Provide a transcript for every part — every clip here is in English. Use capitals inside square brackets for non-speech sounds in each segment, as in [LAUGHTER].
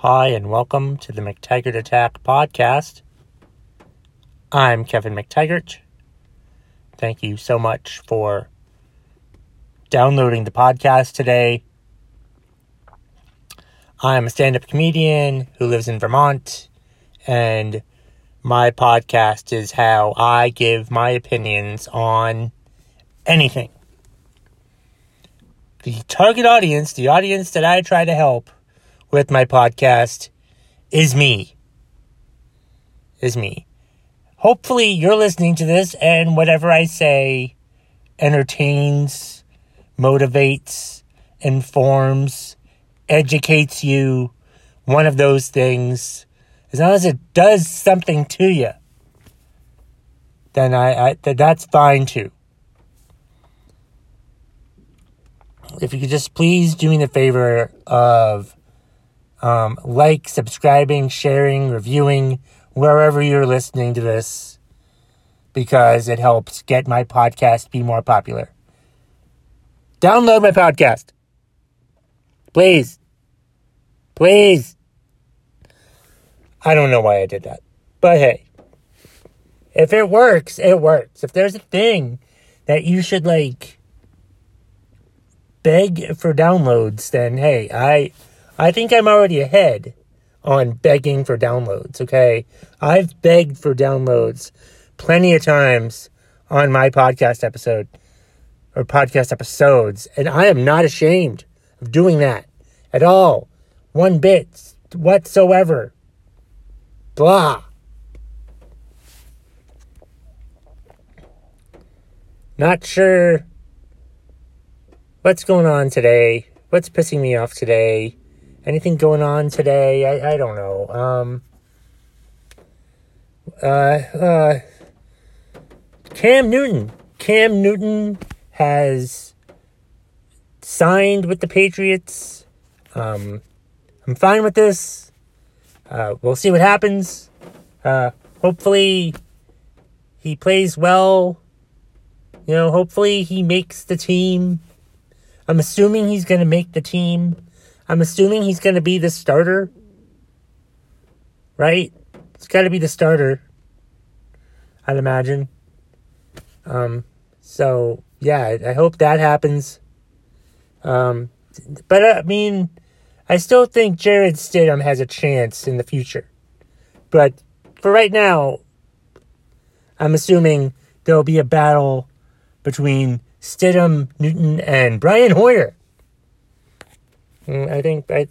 Hi, and welcome to the McTaggart Attack podcast. I'm Kevin McTaggart. Thank you so much for downloading the podcast today. I'm a stand up comedian who lives in Vermont, and my podcast is how I give my opinions on anything. The target audience, the audience that I try to help with my podcast, is me. Is me. Hopefully, you're listening to this, and whatever I say entertains, motivates, informs, educates you. One of those things. As long as it does something to you, then I, I that's fine too. if you could just please do me the favor of um, like, subscribing, sharing, reviewing, wherever you're listening to this, because it helps get my podcast be more popular. Download my podcast. Please. Please. I don't know why I did that. But hey, if it works, it works. If there's a thing that you should like beg for downloads, then hey, I I think I'm already ahead on begging for downloads, okay? I've begged for downloads plenty of times on my podcast episode or podcast episodes, and I am not ashamed of doing that at all. One bit whatsoever. Blah. Not sure what's going on today? What's pissing me off today? Anything going on today? I, I don't know. Um, uh, uh, Cam Newton. Cam Newton has signed with the Patriots. Um, I'm fine with this. Uh, we'll see what happens. Uh, hopefully, he plays well. You know, hopefully, he makes the team. I'm assuming he's going to make the team. I'm assuming he's going to be the starter. Right? It's got to be the starter. I'd imagine. Um, so, yeah, I, I hope that happens. Um, but I mean, I still think Jarrett Stidham has a chance in the future. But for right now, I'm assuming there'll be a battle between Stidham, Newton, and Brian Hoyer. Mm, I think I,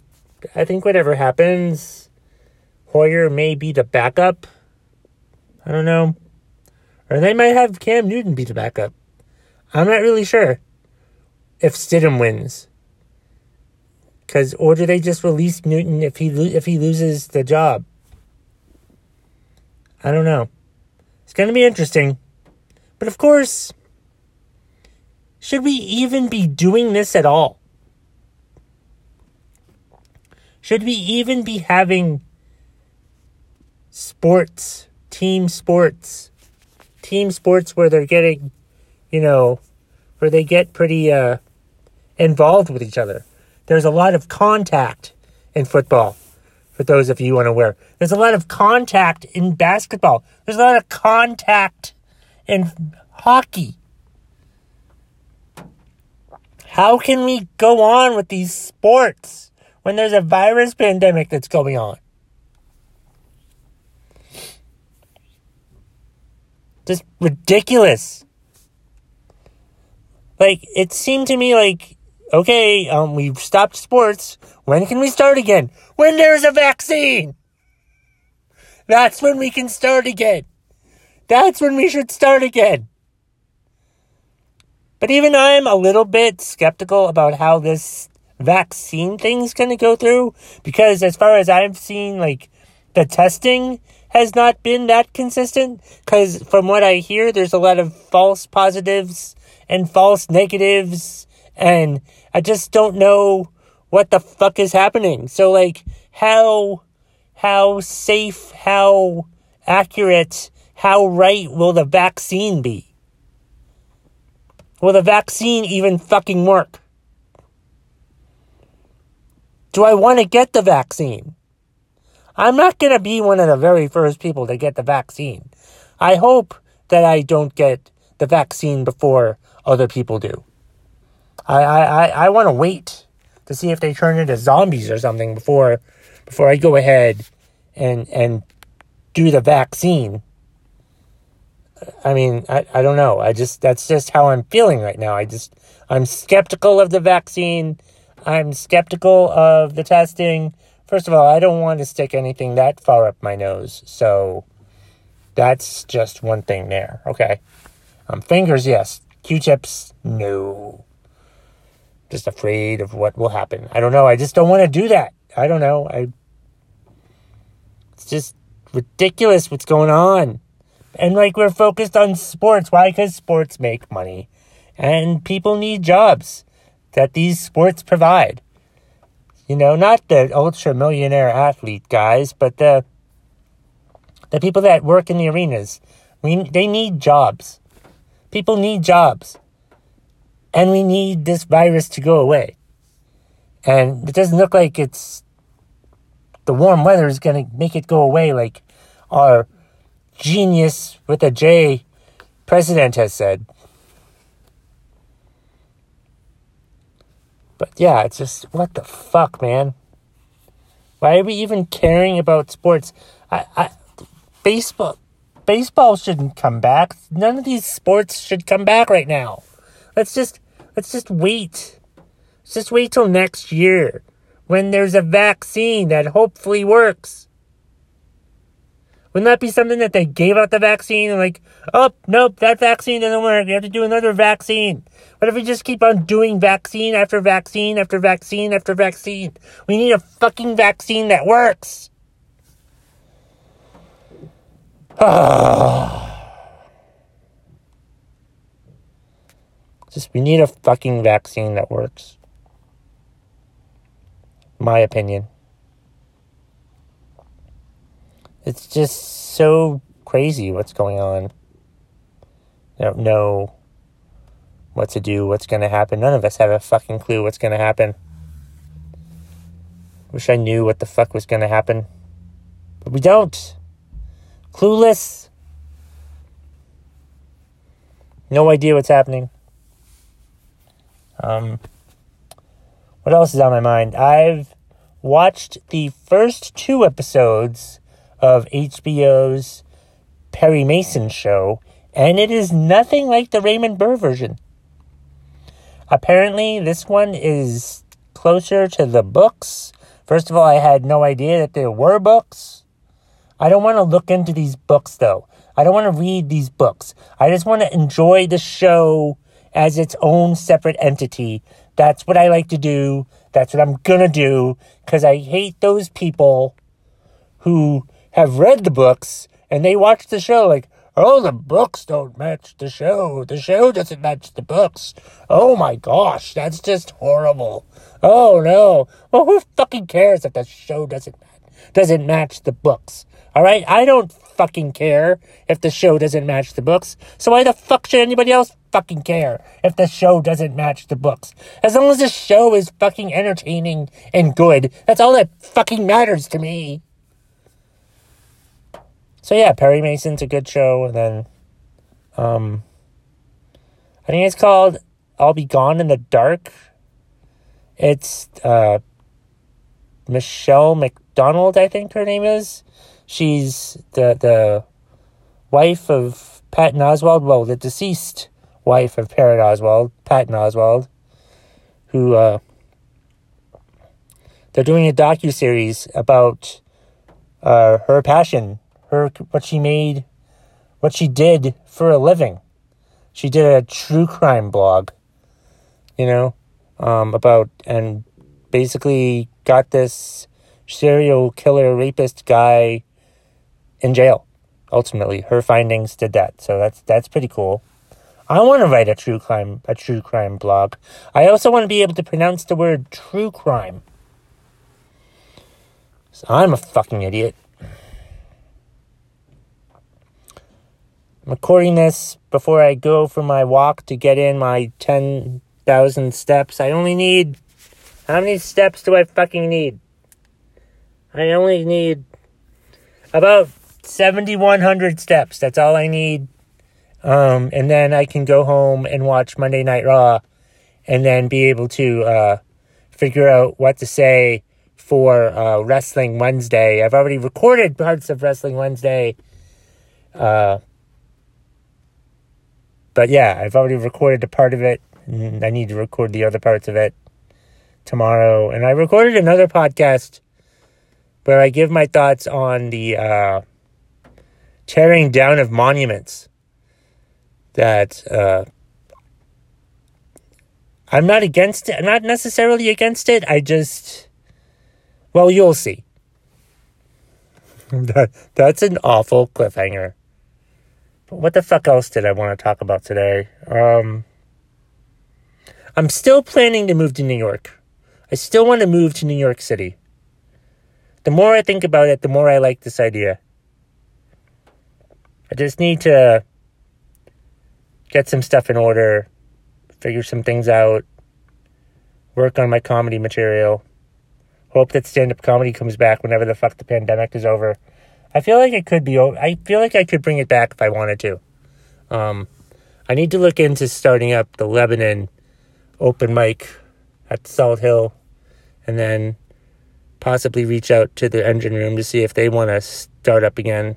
I think whatever happens, Hoyer may be the backup. I don't know, or they might have Cam Newton be the backup. I'm not really sure if Stidham wins. Cause or do they just release Newton if he if he loses the job? I don't know. It's gonna be interesting, but of course, should we even be doing this at all? Should we even be having sports, team sports, team sports where they're getting, you know, where they get pretty uh, involved with each other? There's a lot of contact in football, for those of you unaware. There's a lot of contact in basketball. There's a lot of contact in hockey. How can we go on with these sports when there's a virus pandemic that's going on? Just ridiculous. Like, it seemed to me like, okay, um, we've stopped sports. When can we start again? When there's a vaccine! That's when we can start again. That's when we should start again. But even I'm a little bit skeptical about how this vaccine thing's going to go through because as far as I've seen like the testing has not been that consistent cuz from what I hear there's a lot of false positives and false negatives and I just don't know what the fuck is happening. So like how how safe, how accurate, how right will the vaccine be? Will the vaccine even fucking work? Do I want to get the vaccine? I'm not going to be one of the very first people to get the vaccine. I hope that I don't get the vaccine before other people do. I, I, I want to wait to see if they turn into zombies or something before before I go ahead and and do the vaccine. I mean, I, I don't know. I just that's just how I'm feeling right now. I just I'm skeptical of the vaccine. I'm skeptical of the testing. First of all, I don't want to stick anything that far up my nose. So that's just one thing there. Okay. Um, fingers, yes. Q-tips, no. Just afraid of what will happen. I don't know. I just don't want to do that. I don't know. I. It's just ridiculous what's going on. And like we're focused on sports. Why? Because sports make money. And people need jobs that these sports provide. You know, not the ultra millionaire athlete guys, but the the people that work in the arenas. We they need jobs. People need jobs. And we need this virus to go away. And it doesn't look like it's the warm weather is going to make it go away like our genius with a J president has said. But yeah, it's just what the fuck, man. Why are we even caring about sports? I, I baseball baseball shouldn't come back. None of these sports should come back right now. Let's just let's just wait. Let's just wait till next year when there's a vaccine that hopefully works. Wouldn't that be something that they gave out the vaccine and like, oh nope, that vaccine doesn't work. We have to do another vaccine. What if we just keep on doing vaccine after vaccine after vaccine after vaccine? We need a fucking vaccine that works. [SIGHS] just we need a fucking vaccine that works. My opinion. It's just so crazy what's going on. I don't know what to do, what's going to happen. None of us have a fucking clue what's going to happen. Wish I knew what the fuck was going to happen. But we don't. Clueless. No idea what's happening. Um, what else is on my mind? I've watched the first two episodes of HBO's Perry Mason show, and it is nothing like the Raymond Burr version. Apparently, this one is closer to the books. First of all, I had no idea that there were books. I don't want to look into these books, though. I don't want to read these books. I just want to enjoy the show as its own separate entity. That's what I like to do. That's what I'm going to do because I hate those people who have read the books and they watch the show like, Oh, the books don't match the show. The show doesn't match the books. Oh my gosh, that's just horrible. Oh no. Well, who fucking cares if the show doesn't doesn't match the books? All right, I don't fucking care if the show doesn't match the books. So why the fuck should anybody else fucking care if the show doesn't match the books? As long as the show is fucking entertaining and good, that's all that fucking matters to me. So yeah, Perry Mason's a good show, and then, um, I think it's called "I'll Be Gone in the Dark." It's uh, Michelle McDonald, I think her name is. She's the the wife of Patton Oswalt. Well, the deceased wife of Patton Oswalt, Patton Oswalt, who uh, they're doing a docu series about uh, her passion her what she made, what she did for a living. She did a true crime blog, you know, um, about and basically got this serial killer rapist guy in jail. Ultimately, her findings did that, so that's that's pretty cool. I want to write a true crime a true crime blog. I also want to be able to pronounce the word true crime. So I'm a fucking idiot. I'm recording this before I go for my walk to get in my 10,000 steps. I only need. How many steps do I fucking need? I only need about 7,100 steps. That's all I need. Um, and then I can go home and watch Monday Night Raw and then be able to uh, figure out what to say for uh, Wrestling Wednesday. I've already recorded parts of Wrestling Wednesday. Uh, but yeah, I've already recorded a part of it. And I need to record the other parts of it tomorrow. And I recorded another podcast where I give my thoughts on the uh, tearing down of monuments that uh, I'm not against it. Not necessarily against it. I just, well, you'll see. [LAUGHS] that, that's an awful cliffhanger. But what the fuck else did I want to talk about today? Um, I'm still planning to move to New York. I still want to move to New York City. The more I think about it, the more I like this idea. I just need to get some stuff in order, figure some things out, work on my comedy material, hope that stand up comedy comes back whenever the fuck the pandemic is over. I feel like it could be, I feel like I could bring it back if I wanted to. Um, I need to look into starting up the Lebanon open mic at Salt Hill and then possibly reach out to the engine room to see if they want to start up again.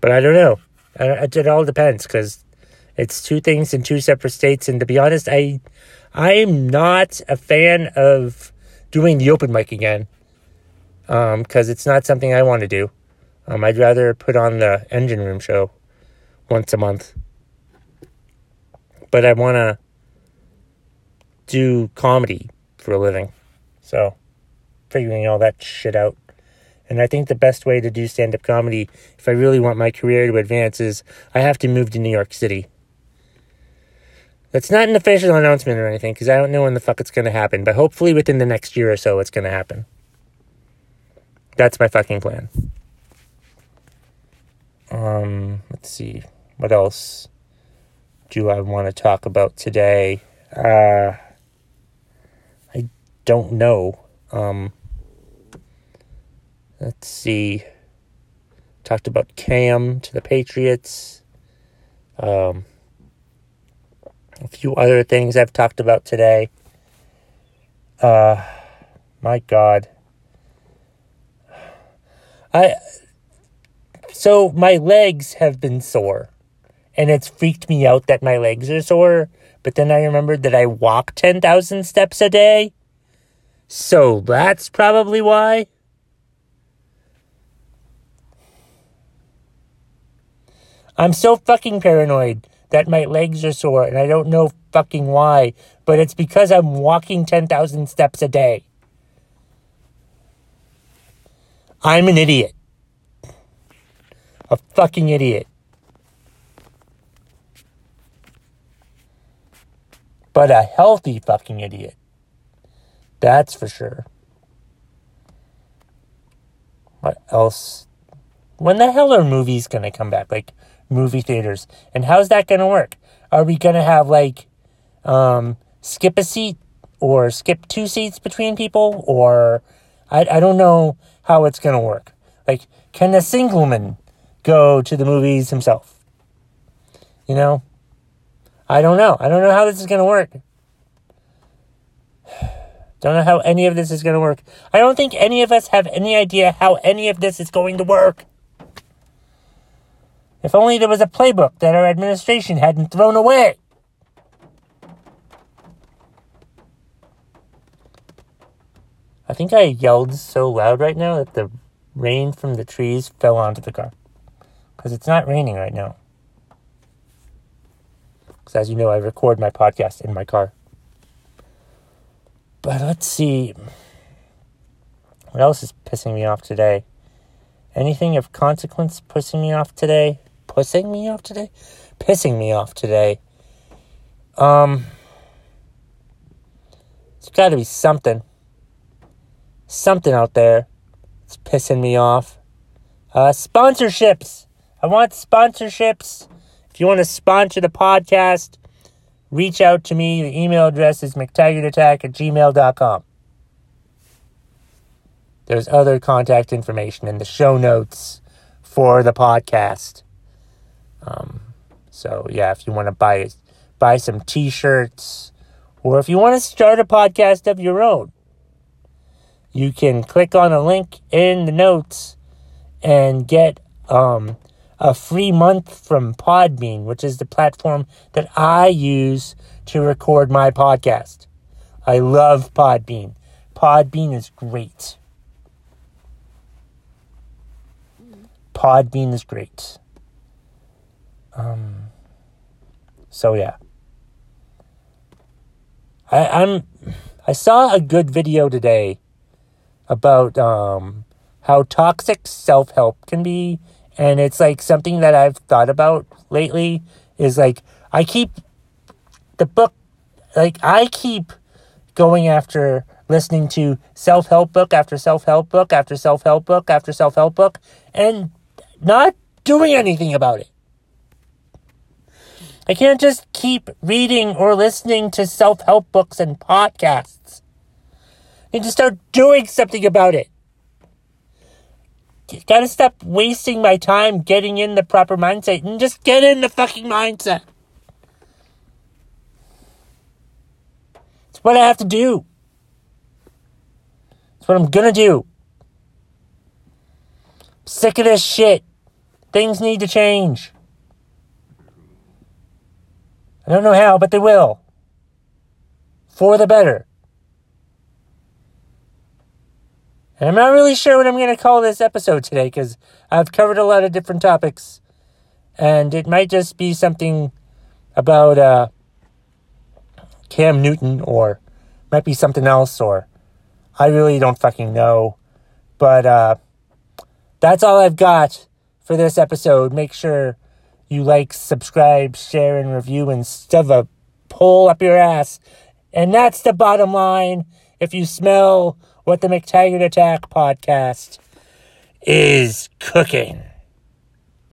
But I don't know. It all depends because it's two things in two separate states. And to be honest, I I'm not a fan of doing the open mic again because um, it's not something I want to do. Um, I'd rather put on the engine room show once a month. But I want to do comedy for a living. So, figuring all that shit out. And I think the best way to do stand up comedy, if I really want my career to advance, is I have to move to New York City. That's not an official announcement or anything, because I don't know when the fuck it's going to happen, but hopefully within the next year or so it's going to happen. That's my fucking plan. Um, let's see. What else do I want to talk about today? Uh, I don't know. Um, let's see. Talked about Cam to the Patriots. Um, a few other things I've talked about today. Uh, my God. I so my legs have been sore, and it's freaked me out that my legs are sore. But then I remembered that I walk ten thousand steps a day, so that's probably why. I'm so fucking paranoid that my legs are sore and I don't know fucking why, but it's because I'm walking 10,000 steps a day. I'm an idiot. A fucking idiot. But a healthy fucking idiot. That's for sure. What else? When the hell are movies gonna come back? Like, movie theaters. And how's that going to work? Are we going to have like um, skip a seat or skip two seats between people? Or I, I don't know how it's going to work. Like, can a single man go to the movies himself? You know? I don't know. I don't know how this is going to work. [SIGHS] Don't know how any of this is going to work. I don't think any of us have any idea how any of this is going to work. If only there was a playbook that our administration hadn't thrown away. I think I yelled so loud right now that the rain from the trees fell onto the car. Because it's not raining right now. Because as you know, I record my podcast in my car. But let's see. What else is pissing me off today? Anything of consequence pissing me off today? Pissing me off today? Pissing me off today. Um, it's got to be something. Something out there. It's pissing me off. Uh, sponsorships. I want sponsorships. If you want to sponsor the podcast, reach out to me. The email address is mctaggartattack at gmail.com. there's other contact information in the show notes for the podcast. Um, so yeah, if you want to buy buy some T-shirts, or if you want to start a podcast of your own, you can click on a link in the notes and get um, a free month from Podbean, which is the platform that I use to record my podcast. I love Podbean. Podbean is great. Podbean is great. Um, so yeah. I, I'm I saw a good video today about um, how toxic self help can be, and it's like something that I've thought about lately. Is like I keep the book, like I keep going after listening to self help book after self help book after self help book after self help book, and not doing anything about it. I can't just keep reading or listening to self help books and podcasts. Need to start doing something about it. Gotta stop wasting my time getting in the proper mindset and just get in the fucking mindset. It's what I have to do. It's what I'm gonna do. sick of this shit. Things need to change. I don't know how, but they will. For the better. And I'm not really sure what I'm going to call this episode today because I've covered a lot of different topics. And it might just be something about uh, Cam Newton or might be something else or I really don't fucking know. But uh, that's all I've got for this episode. Make sure you like, subscribe, share, and review and stuff a pull up your ass. And that's the bottom line. If you smell what the McTaggart Attack podcast is cooking.